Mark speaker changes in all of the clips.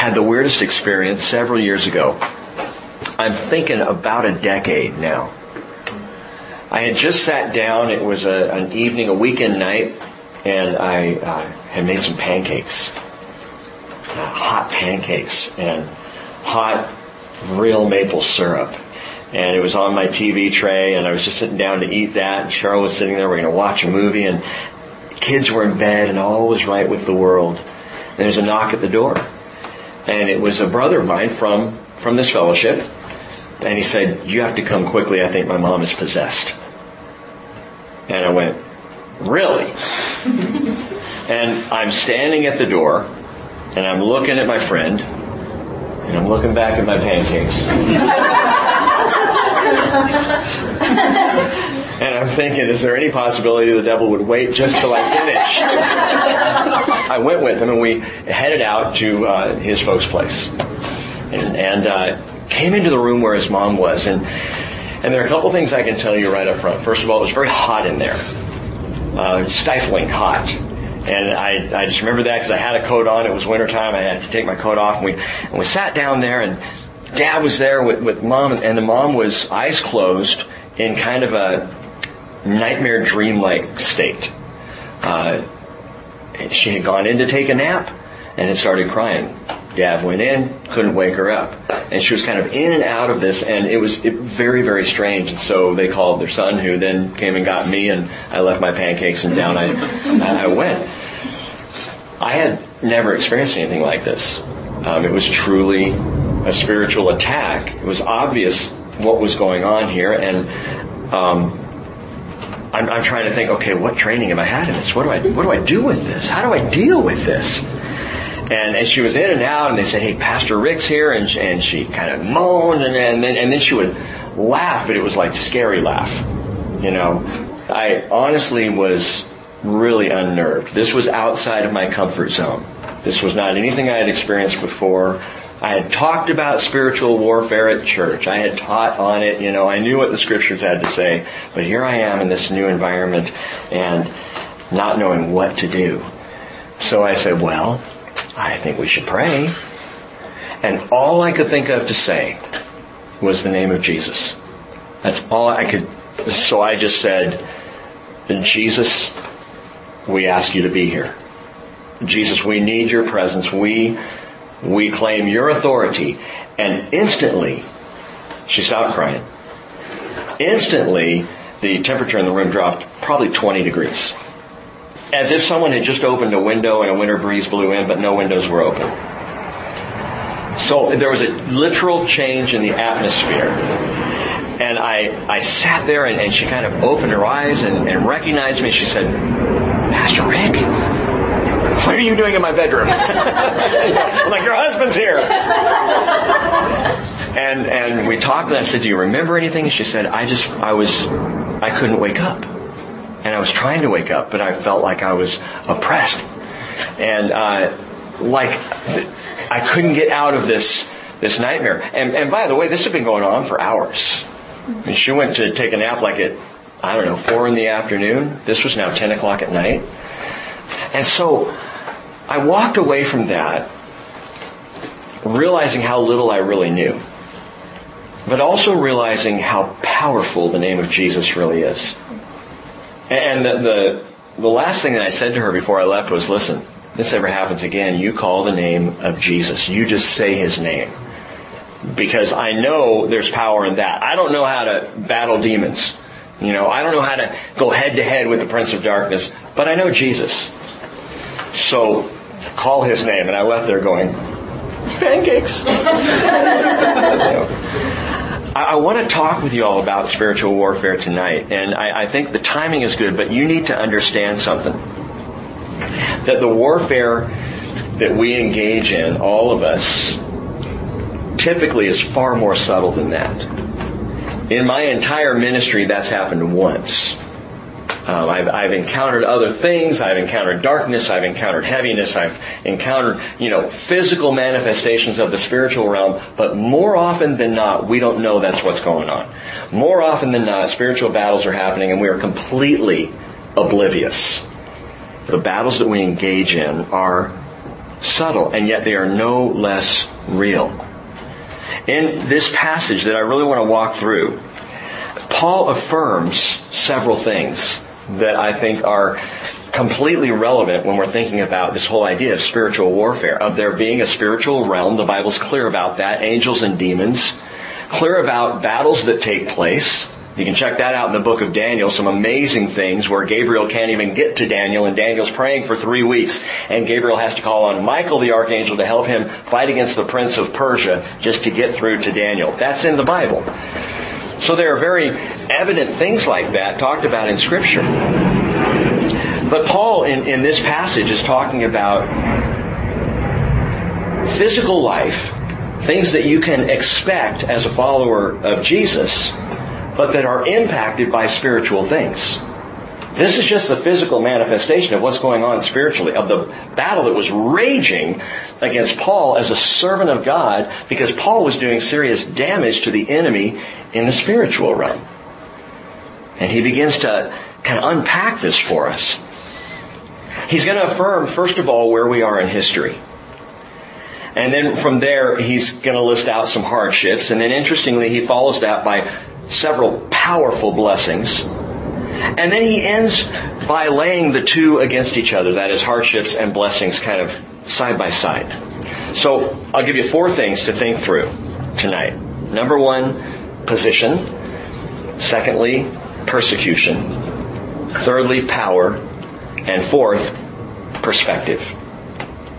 Speaker 1: had the weirdest experience several years ago. I'm thinking about a decade now. I had just sat down. It was a, an evening, a weekend night, and I uh, had made some pancakes, uh, hot pancakes, and hot real maple syrup. And it was on my TV tray, and I was just sitting down to eat that. And Cheryl was sitting there. We are going to watch a movie, and kids were in bed, and all was right with the world. And there's a knock at the door, and it was a brother of mine from from this fellowship. And he said, "You have to come quickly. I think my mom is possessed." And I went, Really? and I'm standing at the door, and I'm looking at my friend, and I'm looking back at my pancakes. and I'm thinking, is there any possibility the devil would wait just till I finish? I went with him, and we headed out to uh, his folks' place, and, and uh, came into the room where his mom was, and and there are a couple things I can tell you right up front. First of all, it was very hot in there, uh, stifling hot. And I, I just remember that because I had a coat on. It was wintertime. I had to take my coat off. And we, and we sat down there, and Dad was there with, with Mom, and the mom was eyes closed in kind of a nightmare dream-like state. Uh, she had gone in to take a nap and had started crying. Dad went in, couldn't wake her up. And she was kind of in and out of this, and it was very, very strange. And so they called their son, who then came and got me, and I left my pancakes, and down I, I went. I had never experienced anything like this. Um, it was truly a spiritual attack. It was obvious what was going on here, and um, I'm, I'm, trying to think. Okay, what training have I had in this? What do I what do I do with this? How do I deal with this? And as she was in and out, and they said, "Hey, Pastor Rick's here," and, and she kind of moaned, and, and then and then she would laugh, but it was like scary laugh. You know, I honestly was really unnerved. This was outside of my comfort zone. This was not anything I had experienced before. I had talked about spiritual warfare at church. I had taught on it. You know, I knew what the scriptures had to say. But here I am in this new environment and not knowing what to do. So I said, well, I think we should pray. And all I could think of to say was the name of Jesus. That's all I could. So I just said, Jesus, we ask you to be here. Jesus, we need your presence. We, we claim your authority. And instantly, she stopped crying. Instantly, the temperature in the room dropped probably 20 degrees as if someone had just opened a window and a winter breeze blew in, but no windows were open. So there was a literal change in the atmosphere. And I, I sat there and, and she kind of opened her eyes and, and recognized me. She said, Pastor Rick, what are you doing in my bedroom? I'm like, your husband's here. and, and we talked and I said, do you remember anything? She said, I just, I was, I couldn't wake up and I was trying to wake up, but I felt like I was oppressed, and uh, like I couldn't get out of this this nightmare. And, and by the way, this had been going on for hours. Mean, she went to take a nap like at I don't know four in the afternoon. This was now ten o'clock at night, and so I walked away from that, realizing how little I really knew, but also realizing how powerful the name of Jesus really is. And the, the, the last thing that I said to her before I left was, listen, this ever happens again, you call the name of Jesus. You just say his name. Because I know there's power in that. I don't know how to battle demons. You know, I don't know how to go head to head with the Prince of Darkness, but I know Jesus. So call his name. And I left there going, pancakes. I, I want to talk with you all about spiritual warfare tonight, and I, I think the timing is good, but you need to understand something. That the warfare that we engage in, all of us, typically is far more subtle than that. In my entire ministry, that's happened once. Um, I've, I've encountered other things. I've encountered darkness. I've encountered heaviness. I've encountered, you know, physical manifestations of the spiritual realm. But more often than not, we don't know that's what's going on. More often than not, spiritual battles are happening and we are completely oblivious. The battles that we engage in are subtle, and yet they are no less real. In this passage that I really want to walk through, Paul affirms several things that I think are completely relevant when we're thinking about this whole idea of spiritual warfare, of there being a spiritual realm. The Bible's clear about that. Angels and demons. Clear about battles that take place. You can check that out in the book of Daniel, some amazing things where Gabriel can't even get to Daniel and Daniel's praying for three weeks and Gabriel has to call on Michael the archangel to help him fight against the prince of Persia just to get through to Daniel. That's in the Bible. So there are very evident things like that talked about in scripture. But Paul in, in this passage is talking about physical life, things that you can expect as a follower of Jesus, but that are impacted by spiritual things. This is just the physical manifestation of what's going on spiritually, of the battle that was raging against Paul as a servant of God, because Paul was doing serious damage to the enemy in the spiritual realm. And he begins to kind of unpack this for us. He's going to affirm, first of all, where we are in history. And then from there, he's going to list out some hardships. And then interestingly, he follows that by several powerful blessings. And then he ends by laying the two against each other, that is hardships and blessings kind of side by side. So I'll give you four things to think through tonight. Number one, position. Secondly, persecution. Thirdly, power. And fourth, perspective.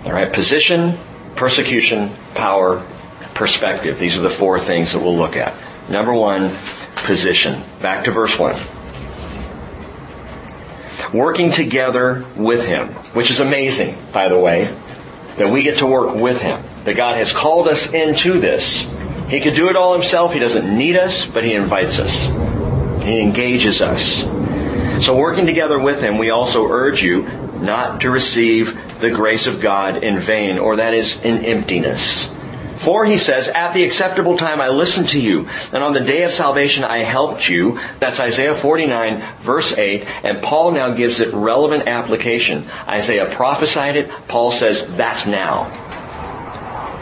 Speaker 1: Alright, position, persecution, power, perspective. These are the four things that we'll look at. Number one, position. Back to verse one. Working together with Him, which is amazing, by the way, that we get to work with Him. That God has called us into this. He could do it all Himself. He doesn't need us, but He invites us. He engages us. So working together with Him, we also urge you not to receive the grace of God in vain, or that is in emptiness. For he says, at the acceptable time I listened to you, and on the day of salvation I helped you. That's Isaiah 49 verse 8, and Paul now gives it relevant application. Isaiah prophesied it, Paul says, that's now.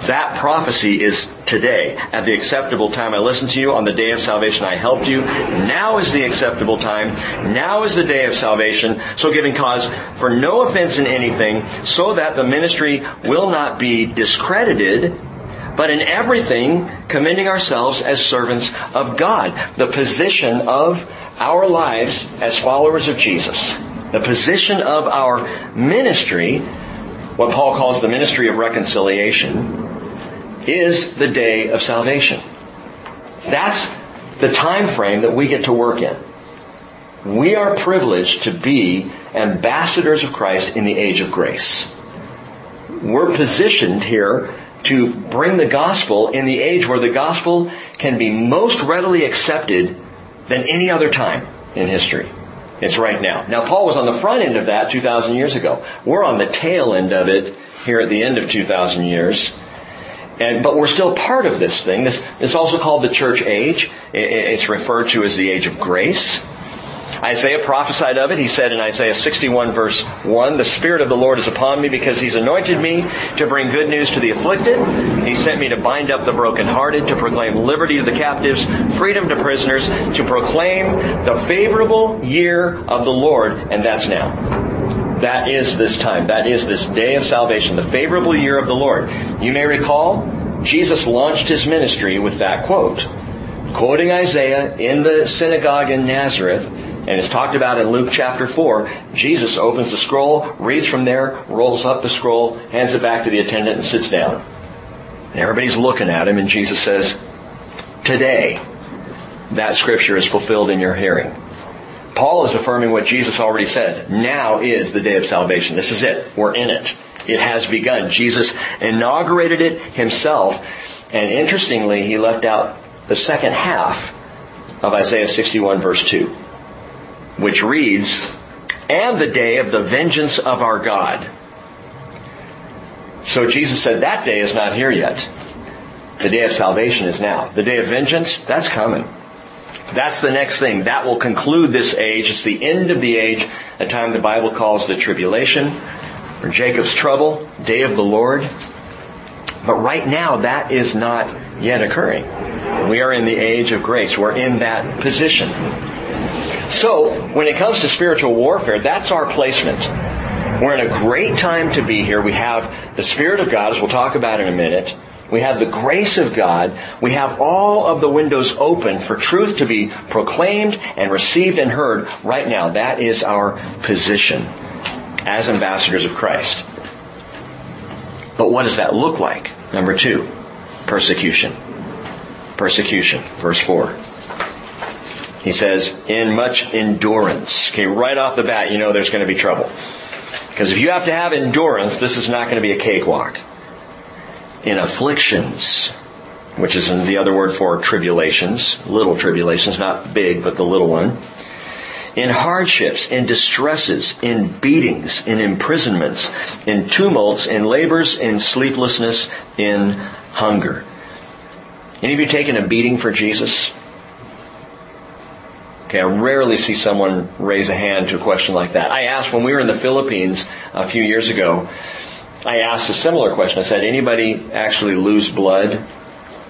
Speaker 1: That prophecy is today. At the acceptable time I listened to you. On the day of salvation I helped you. Now is the acceptable time. Now is the day of salvation. So giving cause for no offense in anything, so that the ministry will not be discredited, but in everything commending ourselves as servants of God. The position of our lives as followers of Jesus. The position of our ministry, what Paul calls the ministry of reconciliation, is the day of salvation. That's the time frame that we get to work in. We are privileged to be ambassadors of Christ in the age of grace. We're positioned here to bring the gospel in the age where the gospel can be most readily accepted than any other time in history. It's right now. Now Paul was on the front end of that 2,000 years ago. We're on the tail end of it here at the end of 2,000 years. And, but we're still part of this thing. This is also called the church age. It's referred to as the age of grace. Isaiah prophesied of it. He said in Isaiah 61 verse 1, The Spirit of the Lord is upon me because He's anointed me to bring good news to the afflicted. He sent me to bind up the brokenhearted, to proclaim liberty to the captives, freedom to prisoners, to proclaim the favorable year of the Lord, and that's now. That is this time. That is this day of salvation, the favorable year of the Lord. You may recall, Jesus launched his ministry with that quote. Quoting Isaiah in the synagogue in Nazareth, and it's talked about in Luke chapter 4, Jesus opens the scroll, reads from there, rolls up the scroll, hands it back to the attendant and sits down. And everybody's looking at him and Jesus says, today, that scripture is fulfilled in your hearing. Paul is affirming what Jesus already said. Now is the day of salvation. This is it. We're in it. It has begun. Jesus inaugurated it himself. And interestingly, he left out the second half of Isaiah 61 verse 2, which reads, and the day of the vengeance of our God. So Jesus said that day is not here yet. The day of salvation is now. The day of vengeance, that's coming. That's the next thing. That will conclude this age. It's the end of the age, a time the Bible calls the tribulation. or Jacob's trouble, day of the Lord. But right now, that is not yet occurring. We are in the age of grace. We're in that position. So, when it comes to spiritual warfare, that's our placement. We're in a great time to be here. We have the Spirit of God, as we'll talk about in a minute. We have the grace of God. We have all of the windows open for truth to be proclaimed and received and heard right now. That is our position as ambassadors of Christ. But what does that look like? Number two, persecution. Persecution. Verse four. He says, in much endurance. Okay, right off the bat, you know there's going to be trouble. Because if you have to have endurance, this is not going to be a cakewalk in afflictions, which is the other word for tribulations, little tribulations, not big, but the little one. In hardships, in distresses, in beatings, in imprisonments, in tumults, in labors, in sleeplessness, in hunger. Any of you taken a beating for Jesus? Okay, I rarely see someone raise a hand to a question like that. I asked when we were in the Philippines a few years ago, I asked a similar question. I said, anybody actually lose blood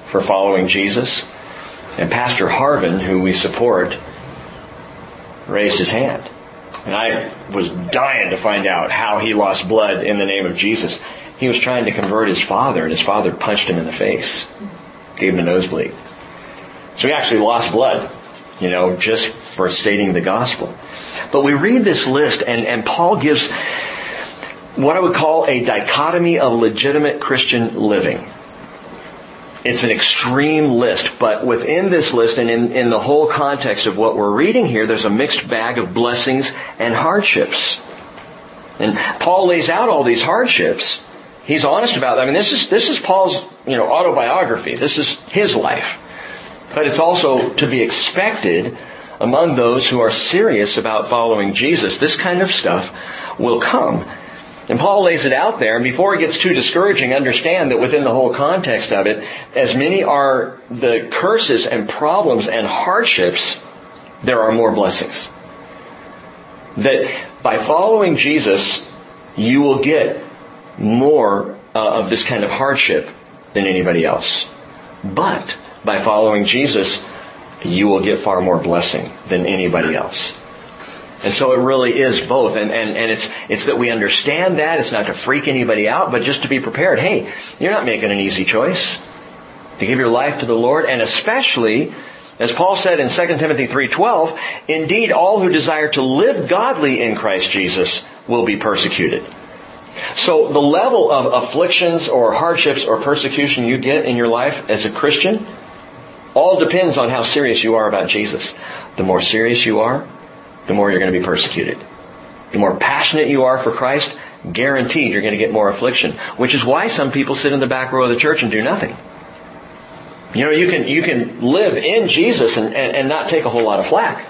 Speaker 1: for following Jesus? And Pastor Harvin, who we support, raised his hand. And I was dying to find out how he lost blood in the name of Jesus. He was trying to convert his father, and his father punched him in the face, gave him a nosebleed. So he actually lost blood, you know, just for stating the gospel. But we read this list, and, and Paul gives what I would call a dichotomy of legitimate Christian living. It's an extreme list, but within this list and in, in the whole context of what we're reading here, there's a mixed bag of blessings and hardships. And Paul lays out all these hardships. He's honest about them. I mean, this is, this is Paul's, you know, autobiography. This is his life. But it's also to be expected among those who are serious about following Jesus. This kind of stuff will come. And Paul lays it out there, and before it gets too discouraging, understand that within the whole context of it, as many are the curses and problems and hardships, there are more blessings. That by following Jesus, you will get more uh, of this kind of hardship than anybody else. But by following Jesus, you will get far more blessing than anybody else. And so it really is both. And, and, and it's, it's that we understand that. It's not to freak anybody out, but just to be prepared. Hey, you're not making an easy choice to give your life to the Lord. And especially, as Paul said in 2 Timothy 3.12, indeed all who desire to live godly in Christ Jesus will be persecuted. So the level of afflictions or hardships or persecution you get in your life as a Christian all depends on how serious you are about Jesus. The more serious you are, the more you're going to be persecuted. The more passionate you are for Christ, guaranteed you're going to get more affliction. Which is why some people sit in the back row of the church and do nothing. You know, you can, you can live in Jesus and, and, and not take a whole lot of flack.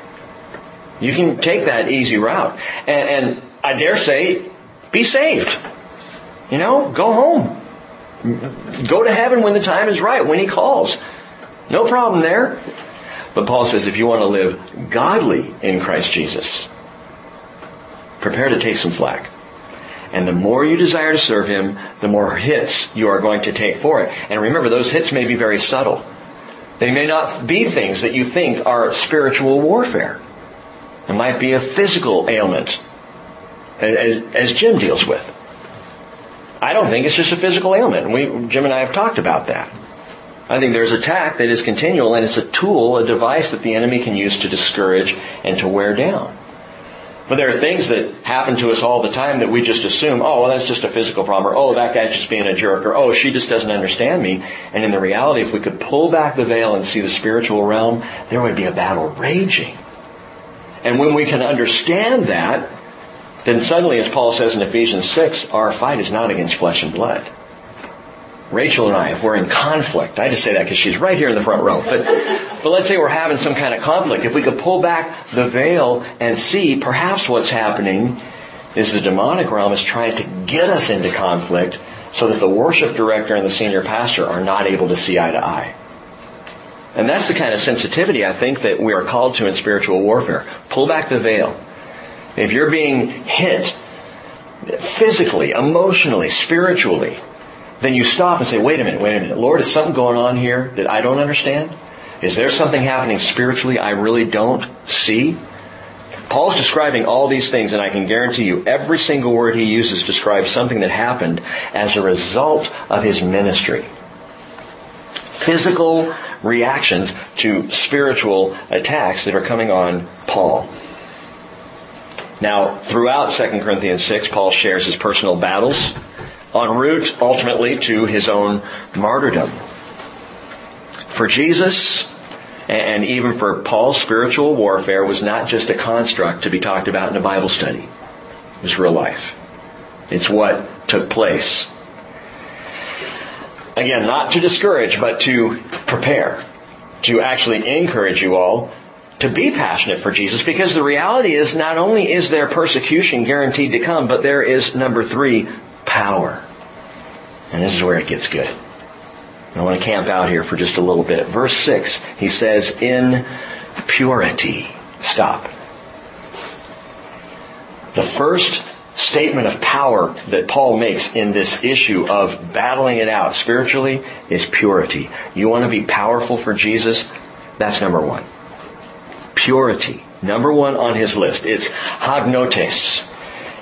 Speaker 1: You can take that easy route. And, and I dare say, be saved. You know, go home. Go to heaven when the time is right, when He calls. No problem there. But Paul says if you want to live godly in Christ Jesus, prepare to take some flack. And the more you desire to serve Him, the more hits you are going to take for it. And remember, those hits may be very subtle. They may not be things that you think are spiritual warfare. It might be a physical ailment, as, as Jim deals with. I don't think it's just a physical ailment. We, Jim and I have talked about that. I think there's attack that is continual and it's a tool, a device that the enemy can use to discourage and to wear down. But there are things that happen to us all the time that we just assume, oh, well, that's just a physical problem, or oh, that guy's just being a jerk, or oh, she just doesn't understand me. And in the reality, if we could pull back the veil and see the spiritual realm, there would be a battle raging. And when we can understand that, then suddenly, as Paul says in Ephesians 6, our fight is not against flesh and blood. Rachel and I, if we're in conflict, I just say that because she's right here in the front row, but, but let's say we're having some kind of conflict. If we could pull back the veil and see perhaps what's happening is the demonic realm is trying to get us into conflict so that the worship director and the senior pastor are not able to see eye to eye. And that's the kind of sensitivity I think that we are called to in spiritual warfare. Pull back the veil. If you're being hit physically, emotionally, spiritually, then you stop and say, wait a minute, wait a minute. Lord, is something going on here that I don't understand? Is there something happening spiritually I really don't see? Paul's describing all these things and I can guarantee you every single word he uses describes something that happened as a result of his ministry. Physical reactions to spiritual attacks that are coming on Paul. Now, throughout 2 Corinthians 6, Paul shares his personal battles en route ultimately to his own martyrdom. For Jesus, and even for Paul, spiritual warfare was not just a construct to be talked about in a Bible study. It was real life. It's what took place. Again, not to discourage, but to prepare. To actually encourage you all to be passionate for Jesus because the reality is not only is there persecution guaranteed to come, but there is number three, power. And this is where it gets good. I want to camp out here for just a little bit. Verse 6, he says, in purity. Stop. The first statement of power that Paul makes in this issue of battling it out spiritually is purity. You want to be powerful for Jesus? That's number one. Purity. Number one on his list. It's hagnotes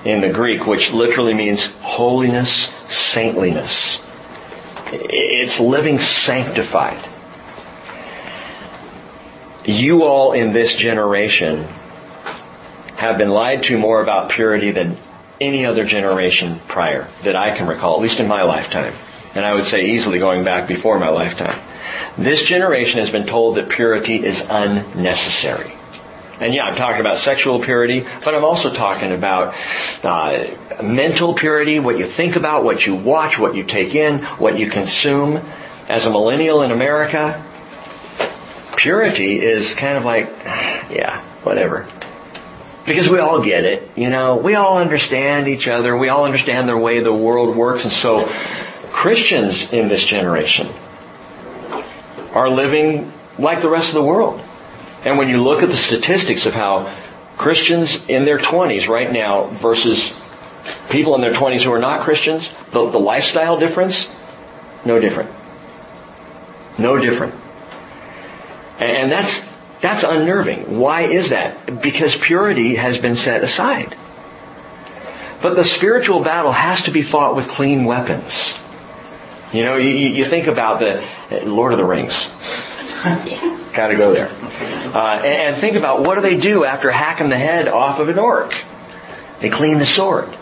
Speaker 1: in the Greek, which literally means holiness, saintliness. It's living sanctified. You all in this generation have been lied to more about purity than any other generation prior that I can recall, at least in my lifetime. And I would say easily going back before my lifetime. This generation has been told that purity is unnecessary. And yeah, I'm talking about sexual purity, but I'm also talking about uh, mental purity, what you think about, what you watch, what you take in, what you consume. As a millennial in America, purity is kind of like, yeah, whatever. Because we all get it, you know, we all understand each other, we all understand the way the world works, and so Christians in this generation are living like the rest of the world. And when you look at the statistics of how Christians in their 20s right now versus people in their 20s who are not Christians, the, the lifestyle difference, no different. No different. And that's, that's unnerving. Why is that? Because purity has been set aside. But the spiritual battle has to be fought with clean weapons. You know, you, you think about the Lord of the Rings. Got to go there. Uh, and, and think about what do they do after hacking the head off of an orc? They clean the sword.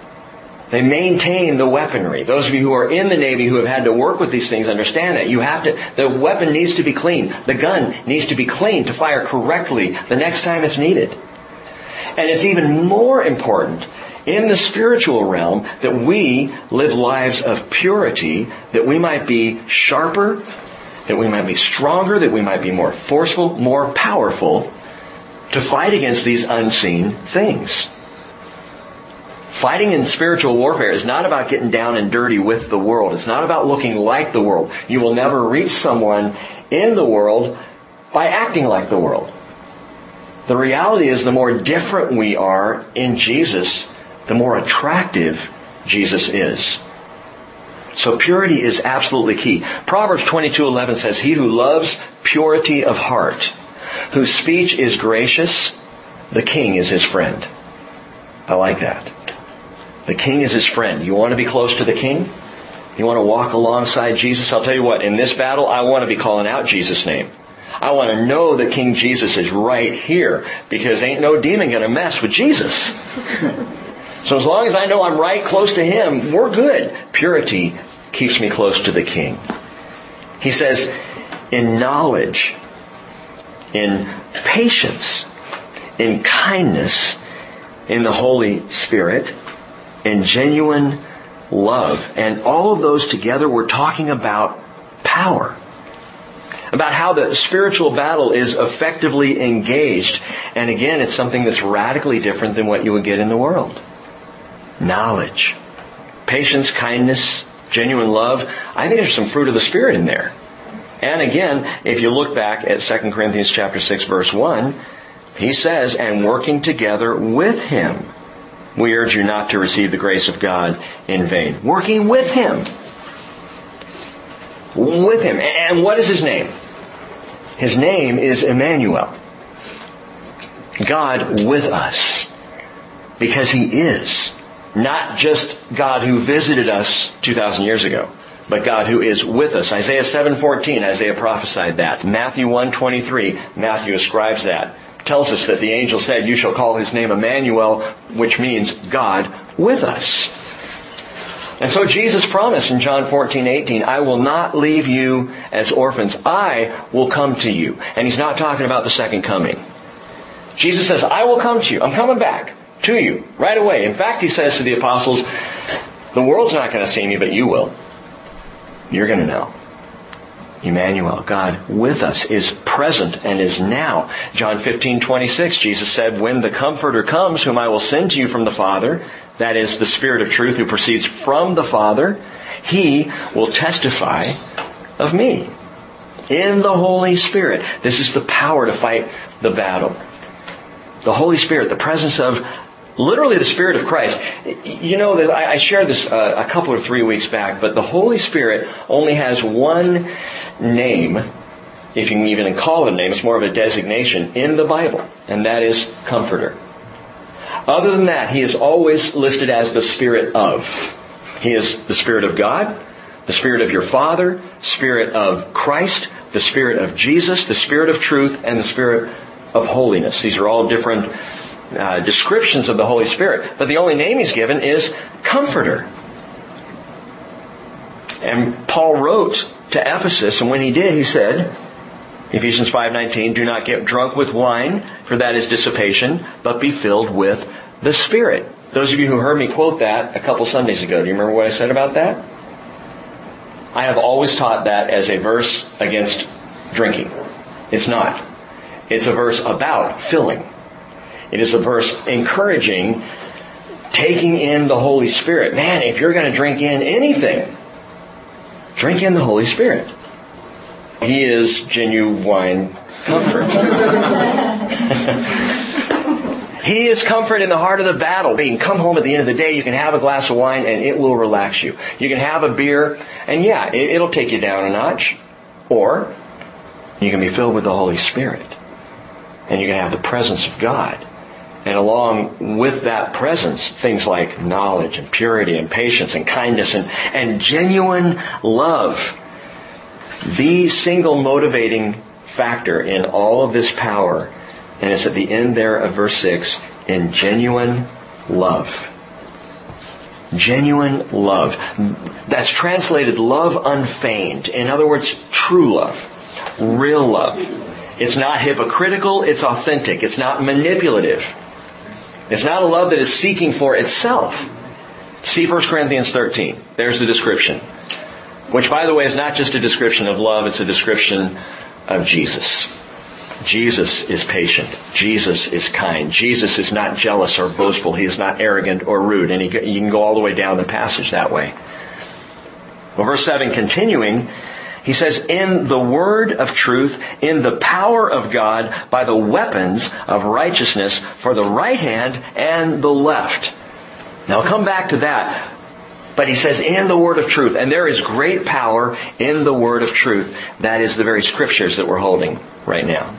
Speaker 1: They maintain the weaponry. Those of you who are in the Navy who have had to work with these things understand that. You have to, the weapon needs to be clean. The gun needs to be clean to fire correctly the next time it's needed. And it's even more important in the spiritual realm that we live lives of purity, that we might be sharper, that we might be stronger, that we might be more forceful, more powerful to fight against these unseen things. Fighting in spiritual warfare is not about getting down and dirty with the world. It's not about looking like the world. You will never reach someone in the world by acting like the world. The reality is the more different we are in Jesus, the more attractive Jesus is. So purity is absolutely key. Proverbs 22:11 says, "He who loves purity of heart, whose speech is gracious, the king is his friend." I like that. The king is his friend. You want to be close to the king? You want to walk alongside Jesus? I'll tell you what, in this battle, I want to be calling out Jesus' name. I want to know that King Jesus is right here because ain't no demon going to mess with Jesus. So as long as I know I'm right close to Him, we're good. Purity keeps me close to the King. He says, in knowledge, in patience, in kindness, in the Holy Spirit, in genuine love. And all of those together, we're talking about power. About how the spiritual battle is effectively engaged. And again, it's something that's radically different than what you would get in the world. Knowledge. Patience, kindness, genuine love. I think there's some fruit of the Spirit in there. And again, if you look back at 2 Corinthians chapter 6 verse 1, he says, and working together with him we urge you not to receive the grace of God in vain. Working with Him. With Him. And what is His name? His name is Emmanuel. God with us. Because He is. Not just God who visited us 2,000 years ago, but God who is with us. Isaiah 7:14, Isaiah prophesied that. Matthew 1:23, Matthew ascribes that. Tells us that the angel said, "You shall call his name Emmanuel," which means God with us. And so Jesus promised in John 14, 18, I will not leave you as orphans. I will come to you. And he's not talking about the second coming. Jesus says, I will come to you. I'm coming back to you right away. In fact, he says to the apostles, the world's not going to see me, but you will. You're going to know. Emmanuel, God with us, is present and is now. John 15, 26, Jesus said, When the Comforter comes, whom I will send to you from the Father, that is the Spirit of truth who proceeds from the Father, he will testify of me. In the Holy Spirit. This is the power to fight the battle. The Holy Spirit, the presence of literally the Spirit of Christ. You know that I shared this uh, a couple or three weeks back, but the Holy Spirit only has one name, if you can even call it a name, it's more of a designation in the Bible, and that is Comforter. Other than that, he is always listed as the Spirit of. He is the Spirit of God, the Spirit of your Father, Spirit of Christ, the Spirit of Jesus, the Spirit of truth, and the Spirit of holiness. These are all different uh, descriptions of the Holy Spirit, but the only name he's given is Comforter. And Paul wrote to Ephesus, and when he did, he said, Ephesians 5:19, "Do not get drunk with wine, for that is dissipation, but be filled with the Spirit." Those of you who heard me quote that a couple Sundays ago, do you remember what I said about that? I have always taught that as a verse against drinking. It's not. It's a verse about filling. It is a verse encouraging taking in the Holy Spirit. Man, if you're going to drink in anything, drink in the Holy Spirit. He is genuine comfort. he is comfort in the heart of the battle. You can come home at the end of the day, you can have a glass of wine and it will relax you. You can have a beer and yeah, it, will take you down a notch. Or you can be filled with the Holy Spirit and you can have the presence of God. And along with that presence, things like knowledge and purity and patience and kindness and, and genuine love. The single motivating factor in all of this power, and it's at the end there of verse 6, in genuine love. Genuine love. That's translated love unfeigned. In other words, true love. Real love. It's not hypocritical, it's authentic. It's not manipulative. It's not a love that is seeking for itself. See 1 Corinthians 13. There's the description. Which by the way is not just a description of love, it's a description of Jesus. Jesus is patient. Jesus is kind. Jesus is not jealous or boastful. He is not arrogant or rude. And he, you can go all the way down the passage that way. Well, verse 7 continuing, he says, in the word of truth, in the power of God, by the weapons of righteousness for the right hand and the left. Now I'll come back to that. But he says, in the word of truth. And there is great power in the word of truth. That is the very scriptures that we're holding right now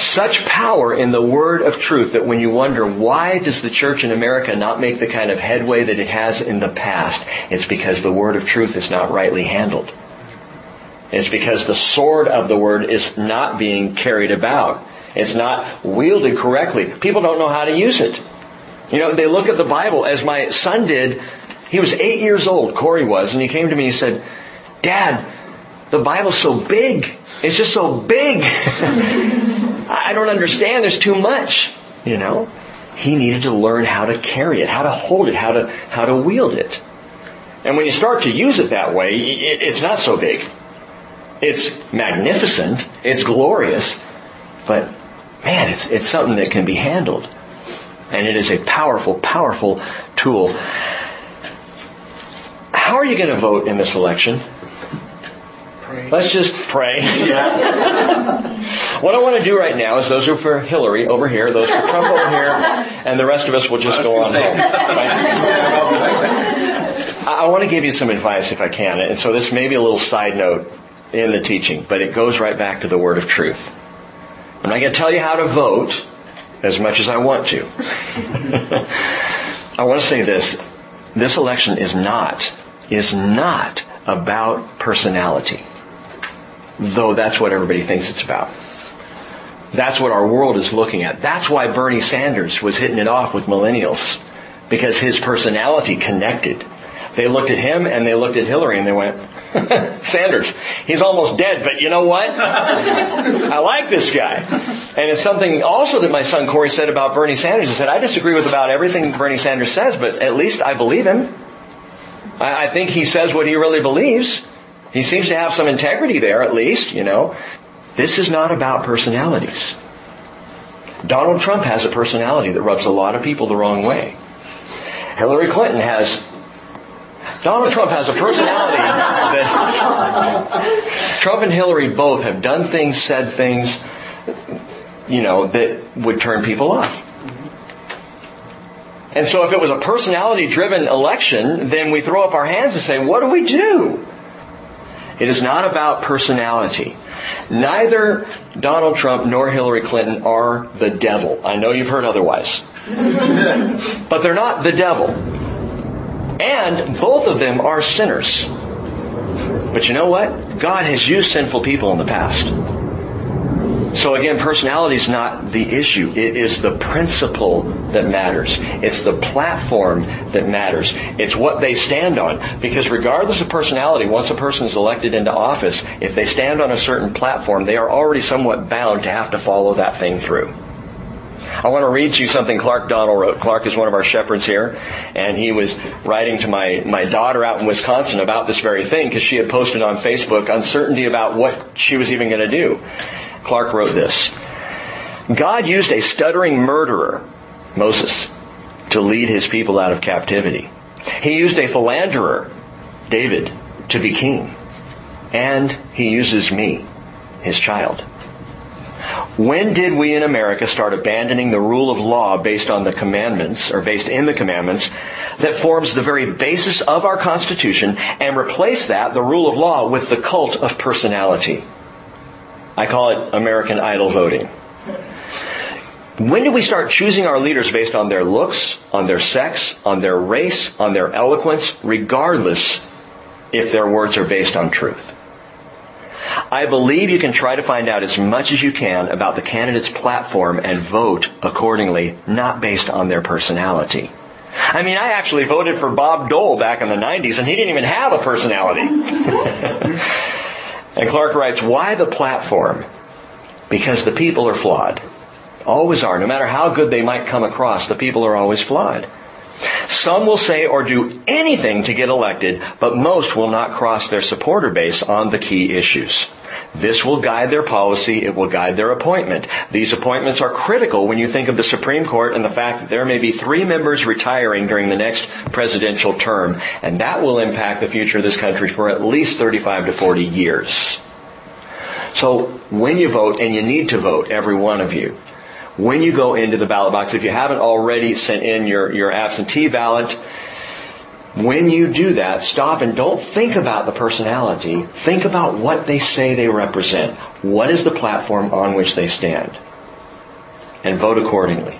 Speaker 1: such power in the word of truth that when you wonder why does the church in America not make the kind of headway that it has in the past, it's because the word of truth is not rightly handled. It's because the sword of the word is not being carried about. It's not wielded correctly. People don't know how to use it. You know, they look at the Bible as my son did. He was eight years old, Corey was, and he came to me and he said, Dad, the Bible's so big. It's just so big. I don't understand. There's too much. You know? He needed to learn how to carry it, how to hold it, how to, how to wield it. And when you start to use it that way, it, it's not so big. It's magnificent. It's glorious. But man, it's, it's something that can be handled. And it is a powerful, powerful tool. How are you going to vote in this election? Let's just pray. What I want to do right now is those are for Hillary over here, those for Trump over here, and the rest of us will just go on home. I want to give you some advice if I can, and so this may be a little side note in the teaching, but it goes right back to the word of truth. I'm not going to tell you how to vote as much as I want to. I want to say this. This election is not, is not about personality. Though that's what everybody thinks it's about. That's what our world is looking at. That's why Bernie Sanders was hitting it off with millennials. Because his personality connected. They looked at him and they looked at Hillary and they went, Sanders, he's almost dead, but you know what? I like this guy. And it's something also that my son Corey said about Bernie Sanders. He said, I disagree with about everything Bernie Sanders says, but at least I believe him. I, I think he says what he really believes. He seems to have some integrity there, at least, you know. This is not about personalities. Donald Trump has a personality that rubs a lot of people the wrong way. Hillary Clinton has Donald Trump has a personality that Trump and Hillary both have done things, said things, you know, that would turn people off. And so if it was a personality driven election, then we throw up our hands and say, what do we do? It is not about personality. Neither Donald Trump nor Hillary Clinton are the devil. I know you've heard otherwise. but they're not the devil. And both of them are sinners. But you know what? God has used sinful people in the past. So again, personality is not the issue. It is the principle that matters. It's the platform that matters. It's what they stand on. Because regardless of personality, once a person is elected into office, if they stand on a certain platform, they are already somewhat bound to have to follow that thing through. I want to read to you something Clark Donnell wrote. Clark is one of our shepherds here, and he was writing to my, my daughter out in Wisconsin about this very thing because she had posted on Facebook uncertainty about what she was even going to do. Clark wrote this. God used a stuttering murderer, Moses, to lead his people out of captivity. He used a philanderer, David, to be king. And he uses me, his child. When did we in America start abandoning the rule of law based on the commandments, or based in the commandments, that forms the very basis of our Constitution, and replace that, the rule of law, with the cult of personality? I call it American Idol voting. When do we start choosing our leaders based on their looks, on their sex, on their race, on their eloquence, regardless if their words are based on truth? I believe you can try to find out as much as you can about the candidate's platform and vote accordingly, not based on their personality. I mean, I actually voted for Bob Dole back in the 90s and he didn't even have a personality. and Clark writes, why the platform? Because the people are flawed. Always are. No matter how good they might come across, the people are always flawed. Some will say or do anything to get elected, but most will not cross their supporter base on the key issues. This will guide their policy. It will guide their appointment. These appointments are critical when you think of the Supreme Court and the fact that there may be three members retiring during the next presidential term, and that will impact the future of this country for at least 35 to 40 years. So when you vote, and you need to vote, every one of you, when you go into the ballot box, if you haven't already sent in your, your absentee ballot, when you do that, stop and don't think about the personality. Think about what they say they represent. What is the platform on which they stand? And vote accordingly.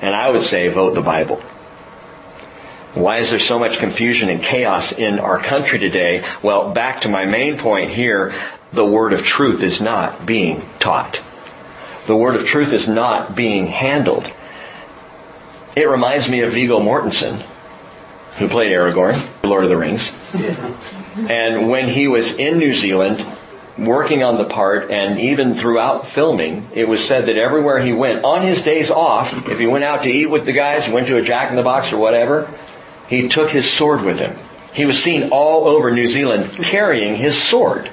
Speaker 1: And I would say vote the Bible. Why is there so much confusion and chaos in our country today? Well, back to my main point here, the word of truth is not being taught. The word of truth is not being handled. It reminds me of Viggo Mortensen, who played Aragorn, Lord of the Rings. And when he was in New Zealand, working on the part and even throughout filming, it was said that everywhere he went, on his days off, if he went out to eat with the guys, went to a Jack in the Box or whatever, he took his sword with him. He was seen all over New Zealand carrying his sword.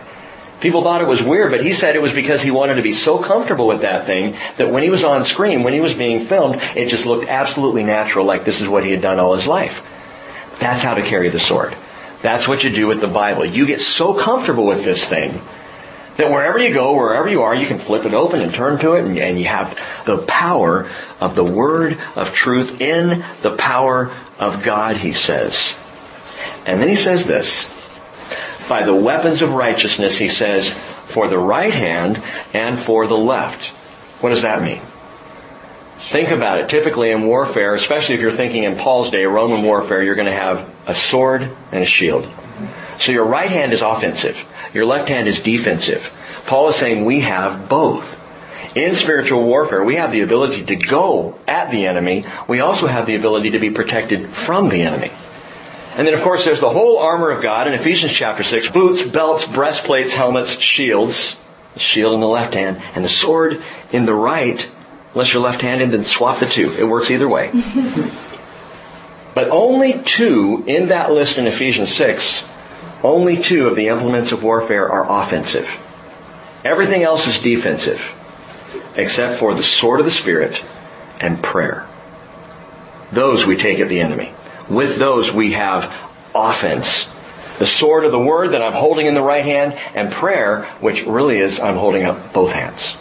Speaker 1: People thought it was weird, but he said it was because he wanted to be so comfortable with that thing that when he was on screen, when he was being filmed, it just looked absolutely natural, like this is what he had done all his life. That's how to carry the sword. That's what you do with the Bible. You get so comfortable with this thing That wherever you go, wherever you are, you can flip it open and turn to it and, and you have the power of the word of truth in the power of God, he says. And then he says this, by the weapons of righteousness, he says, for the right hand and for the left. What does that mean? Think about it. Typically in warfare, especially if you're thinking in Paul's day, Roman warfare, you're going to have a sword and a shield. So your right hand is offensive. Your left hand is defensive. Paul is saying we have both. In spiritual warfare, we have the ability to go at the enemy. We also have the ability to be protected from the enemy. And then of course there's the whole armor of God in Ephesians chapter 6. Boots, belts, breastplates, helmets, shields. The shield in the left hand and the sword in the right. Unless you're left-handed, then swap the two. It works either way. but only two in that list in Ephesians 6 only two of the implements of warfare are offensive. Everything else is defensive, except for the sword of the Spirit and prayer. Those we take at the enemy. With those we have offense. The sword of the word that I'm holding in the right hand and prayer, which really is I'm holding up both hands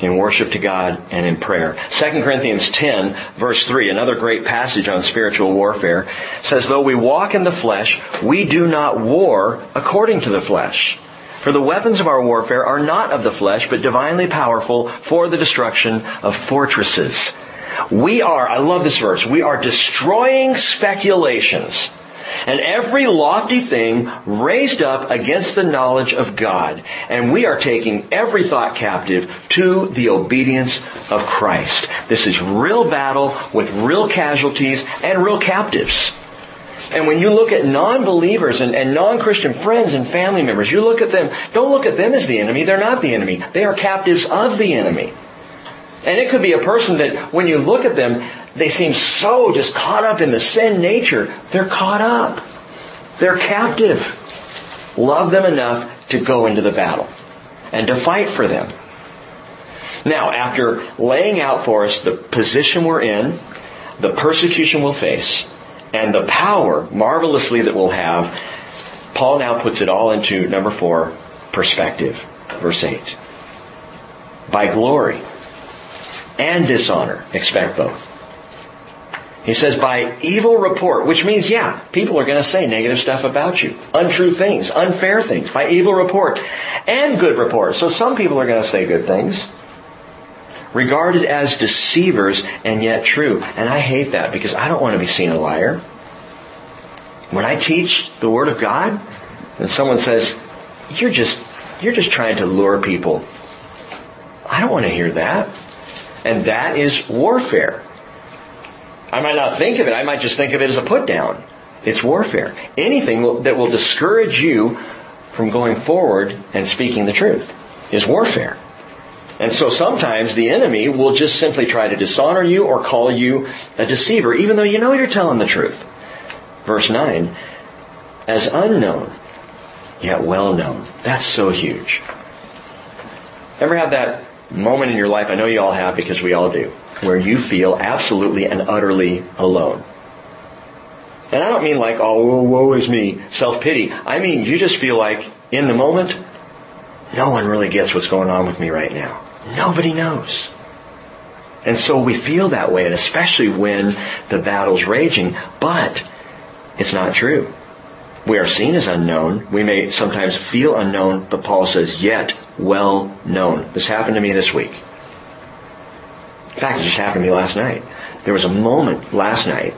Speaker 1: in worship to God and in prayer. 2 Corinthians 10 verse 3, another great passage on spiritual warfare, says, though we walk in the flesh, we do not war according to the flesh. For the weapons of our warfare are not of the flesh, but divinely powerful for the destruction of fortresses. We are, I love this verse, we are destroying speculations and every lofty thing raised up against the knowledge of God. And we are taking every thought captive to the obedience of Christ. This is real battle with real casualties and real captives. And when you look at non-believers and, and, non-Christian friends and family members, you look at them, don't look at them as the enemy. They're not the enemy. They are captives of the enemy. And it could be a person that when you look at them, they seem so just caught up in the sin nature. They're caught up. They're captive. Love them enough to go into the battle and to fight for them. Now, after laying out for us the position we're in, the persecution we'll face, and the power, marvelously, that we'll have, Paul now puts it all into number four, perspective. Verse 8. By glory and dishonor, expect both. He says by evil report, which means, yeah, people are going to say negative stuff about you. Untrue things, unfair things, by evil report. And good report. So some people are going to say good things. Regarded as deceivers and yet true. And I hate that because I don't want to be seen a liar. When I teach the Word of God, and someone says, you're just, you're just trying to lure people. I don't want to hear that. And that is warfare. I might not think of it. I might just think of it as a put down. It's warfare. Anything that will discourage you from going forward and speaking the truth is warfare. And so sometimes the enemy will just simply try to dishonor you or call you a deceiver, even though you know you're telling the truth. Verse 9, as unknown, yet well known. That's so huge. Ever have that moment in your life? I know you all have because we all do where you feel absolutely and utterly alone. And I don't mean like, oh, woe, woe is me, self-pity. I mean, you just feel like, in the moment, no one really gets what's going on with me right now. Nobody knows. And so we feel that way, and especially when the battle's raging, but it's not true. We are seen as unknown. We may sometimes feel unknown, but Paul says, yet well known. This happened to me this week. In fact, it just happened to me last night. There was a moment last night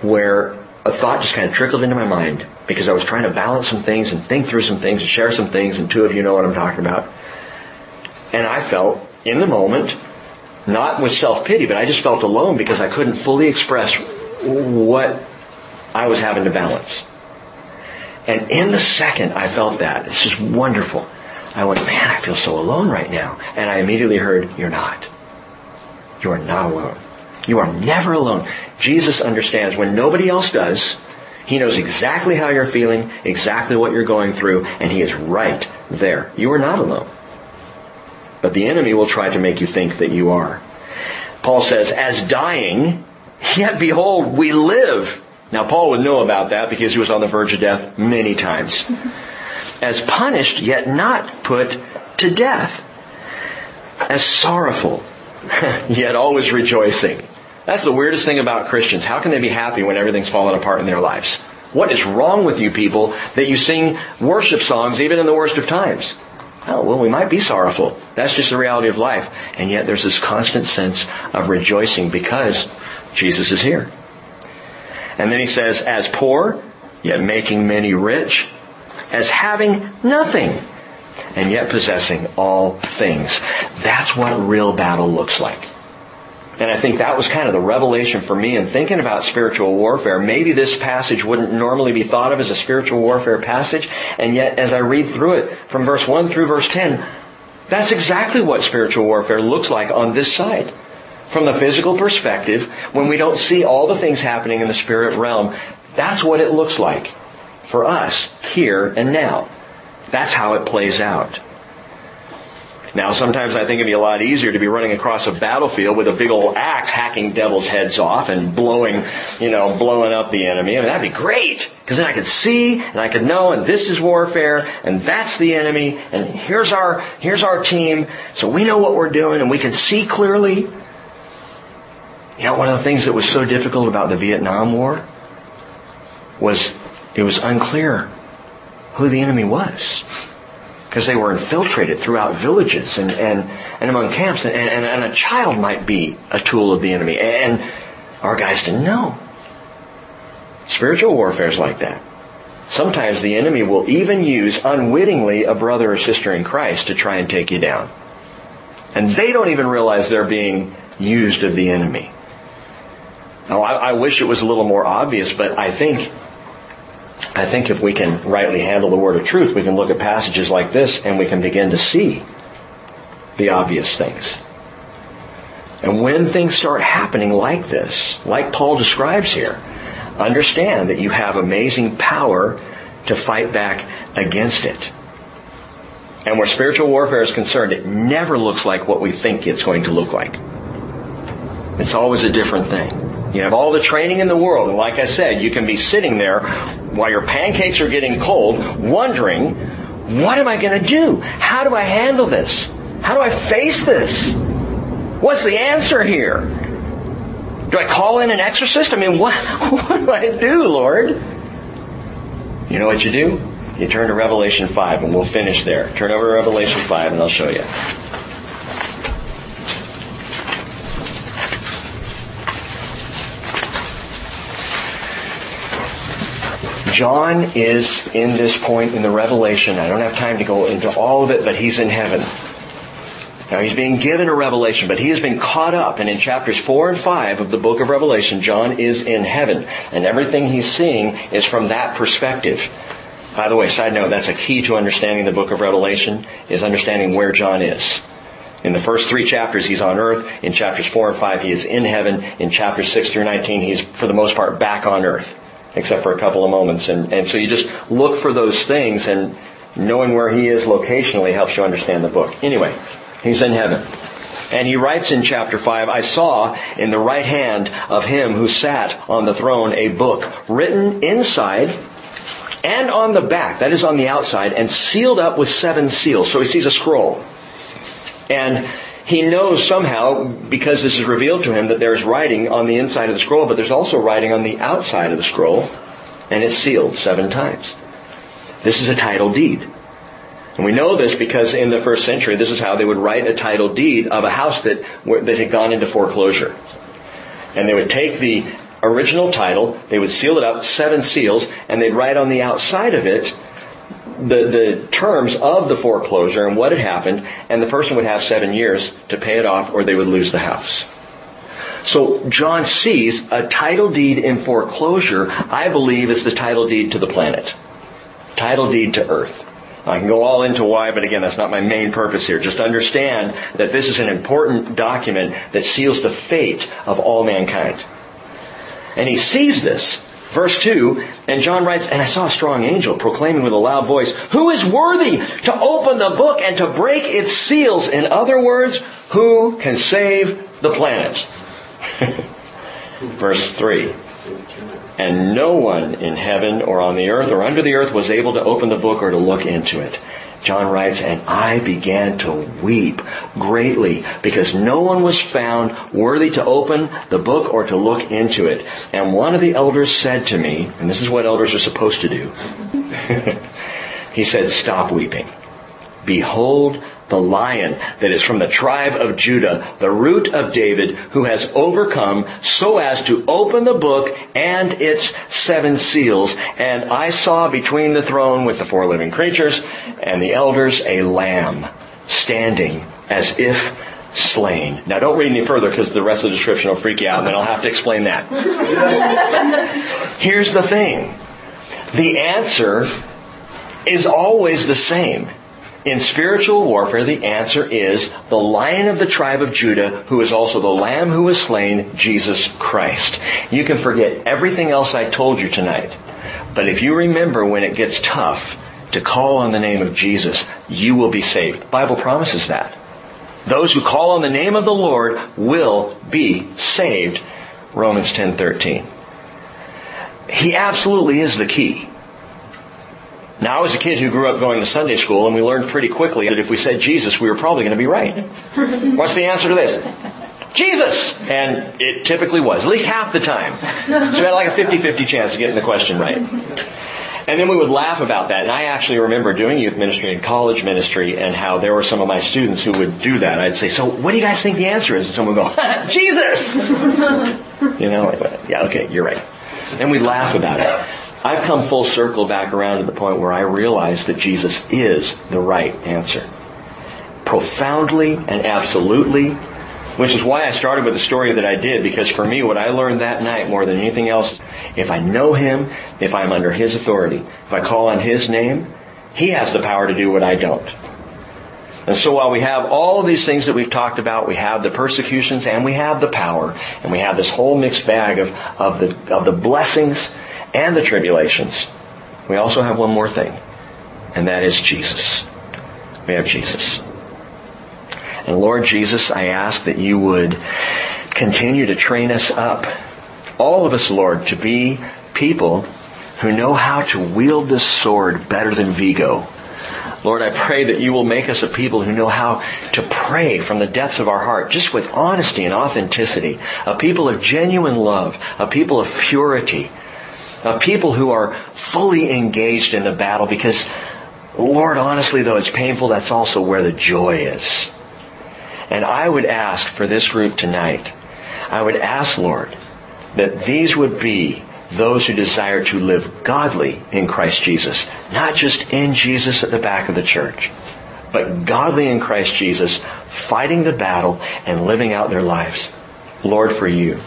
Speaker 1: where a thought just kind of trickled into my mind because I was trying to balance some things and think through some things and share some things and two of you know what I'm talking about. And I felt in the moment, not with self-pity, but I just felt alone because I couldn't fully express what I was having to balance. And in the second I felt that, it's just wonderful. I went, man, I feel so alone right now. And I immediately heard, you're not. You are not alone. You are never alone. Jesus understands when nobody else does. He knows exactly how you're feeling, exactly what you're going through, and He is right there. You are not alone. But the enemy will try to make you think that you are. Paul says, as dying, yet behold, we live. Now Paul would know about that because he was on the verge of death many times. as punished yet not put to death, as sorrowful yet always rejoicing. That's the weirdest thing about Christians. How can they be happy when everything's falling apart in their lives? What is wrong with you people that you sing worship songs even in the worst of times? Oh, well, we might be sorrowful. That's just the reality of life. And yet there's this constant sense of rejoicing because Jesus is here. And then he says, as poor, yet making many rich, as having nothing, and yet possessing all things. That's what real battle looks like. And I think that was kind of the revelation for me in thinking about spiritual warfare. Maybe this passage wouldn't normally be thought of as a spiritual warfare passage, and yet as I read through it from verse 1 through verse 10, that's exactly what spiritual warfare looks like on this side. From the physical perspective, when we don't see all the things happening in the spirit realm, that's what it looks like for us here and now. That's how it plays out. Now, sometimes I think it'd be a lot easier to be running across a battlefield with a big old axe hacking devil's heads off and blowing, you know, blowing up the enemy. I mean, that'd be great because then I could see and I could know, and this is warfare, and that's the enemy, and here's our here's our team, so we know what we're doing and we can see clearly. You know, one of the things that was so difficult about the Vietnam War was it was unclear who the enemy was because they were infiltrated throughout villages and, and, and among camps, and, and, and a child might be a tool of the enemy. And our guys didn't know. Spiritual warfare is like that. Sometimes the enemy will even use unwittingly a brother or sister in Christ to try and take you down. And they don't even realize they're being used of the enemy. Now, I, I wish it was a little more obvious, but I think I think if we can rightly handle the word of truth, we can look at passages like this and we can begin to see the obvious things. And when things start happening like this, like Paul describes here, understand that you have amazing power to fight back against it. And where spiritual warfare is concerned, it never looks like what we think it's going to look like. It's always a different thing. You have all the training in the world, and like I said, you can be sitting there while your pancakes are getting cold, wondering, what am I going to do? How do I handle this? How do I face this? What's the answer here? Do I call in an exorcist? I mean, what, what do I do, Lord? You know what you do? You turn to Revelation 5 and we'll finish there. Turn over to Revelation 5 and I'll show you. John is in this point in the revelation. I don't have time to go into all of it, but he's in heaven. Now he's being given a revelation, but he has been caught up, and in chapters 4 and 5 of the book of Revelation, John is in heaven, and everything he's seeing is from that perspective. By the way, side note, that's a key to understanding the book of Revelation, is understanding where John is. In the first three chapters, he's on earth. In chapters 4 and 5, he is in heaven. In chapters 6 through 19, he's, for the most part, back on earth except for a couple of moments. And, and so you just look for those things and knowing where he is locationally helps you understand the book. Anyway, he's in heaven. And he writes in chapter 5, I saw in the right hand of him who sat on the throne a book written inside and on the back, that is on the outside, and sealed up with seven seals. So he sees a scroll. And he knows somehow, because this is revealed to him, that there's writing on the inside of the scroll, but there's also writing on the outside of the scroll, and it's sealed seven times. This is a title deed. And we know this because in the first century, this is how they would write a title deed of a house that, that had gone into foreclosure. And they would take the original title, they would seal it up, seven seals, and they'd write on the outside of it the, the terms of the foreclosure and what had happened, and the person would have seven years to pay it off or they would lose the house. So John sees a title deed in foreclosure, I believe is the title deed to the planet. Title deed to earth. I can go all into why, but again, that's not my main purpose here. Just understand that this is an important document that seals the fate of all mankind. And he sees this Verse 2, and John writes, And I saw a strong angel proclaiming with a loud voice, Who is worthy to open the book and to break its seals? In other words, who can save the planet? Verse 3. and no one in heaven or on the earth or under the earth was able to open the book or to look into it. John writes, and I began to weep greatly because no one was found worthy to open the book or to look into it. And one of the elders said to me, and this is what elders are supposed to do. he said, stop weeping. Behold, the lion that is from the tribe of Judah, the root of David, who has overcome so as to open the book and its seven seals. And I saw between the throne with the four living creatures and the elders a lamb standing as if slain. Now don't read any further because the rest of the description will freak you out and then I'll have to explain that. Here's the thing. The answer is always the same. In spiritual warfare, the answer is the lion of the tribe of Judah, who is also the lamb who was slain, Jesus Christ. You can forget everything else I told you tonight. But if you remember when it gets tough to call on the name of Jesus, you will be saved. The Bible promises that. Those who call on the name of the Lord will be saved. Romans 10:13. He absolutely is the key. Now, I was a kid who grew up going to Sunday school, and we learned pretty quickly that if we said Jesus, we were probably going to be right. What's the answer to this? Jesus! And it typically was, at least half the time. So we had like a 50-50 chance of getting the question right. And then we would laugh about that. And I actually remember doing youth ministry and college ministry and how there were some of my students who would do that. I'd say, so what do you guys think the answer is? And someone would go, Jesus! you know, like, yeah, okay, you're right. And we'd laugh about it. I've come full circle back around to the point where I realize that Jesus is the right answer. Profoundly and absolutely, which is why I started with the story that I did, because for me, what I learned that night more than anything else, if I know Him, if I'm under His authority, if I call on His name, He has the power to do what I don't. And so while we have all of these things that we've talked about, we have the persecutions and we have the power, and we have this whole mixed bag of, of the, of the blessings and the tribulations, we also have one more thing, and that is Jesus. We have Jesus. And Lord Jesus, I ask that you would continue to train us up, all of us, Lord, to be people who know how to wield this sword better than Vigo. Lord, I pray that you will make us a people who know how to pray from the depths of our heart, just with honesty and authenticity, a people of genuine love, a people of purity, uh, people who are fully engaged in the battle because, Lord, honestly though it's painful, that's also where the joy is. And I would ask for this group tonight, I would ask, Lord, that these would be those who desire to live godly in Christ Jesus, not just in Jesus at the back of the church, but godly in Christ Jesus, fighting the battle and living out their lives. Lord, for you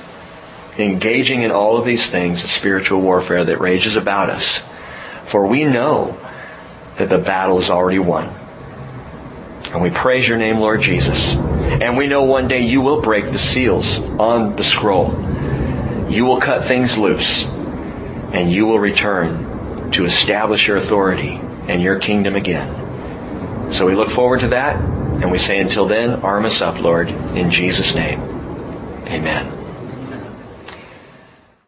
Speaker 1: engaging in all of these things, the spiritual warfare that rages about us. For we know that the battle is already won. And we praise your name, Lord Jesus. And we know one day you will break the seals on the scroll. You will cut things loose. And you will return to establish your authority and your kingdom again. So we look forward to that. And we say until then, arm us up, Lord, in Jesus' name. Amen.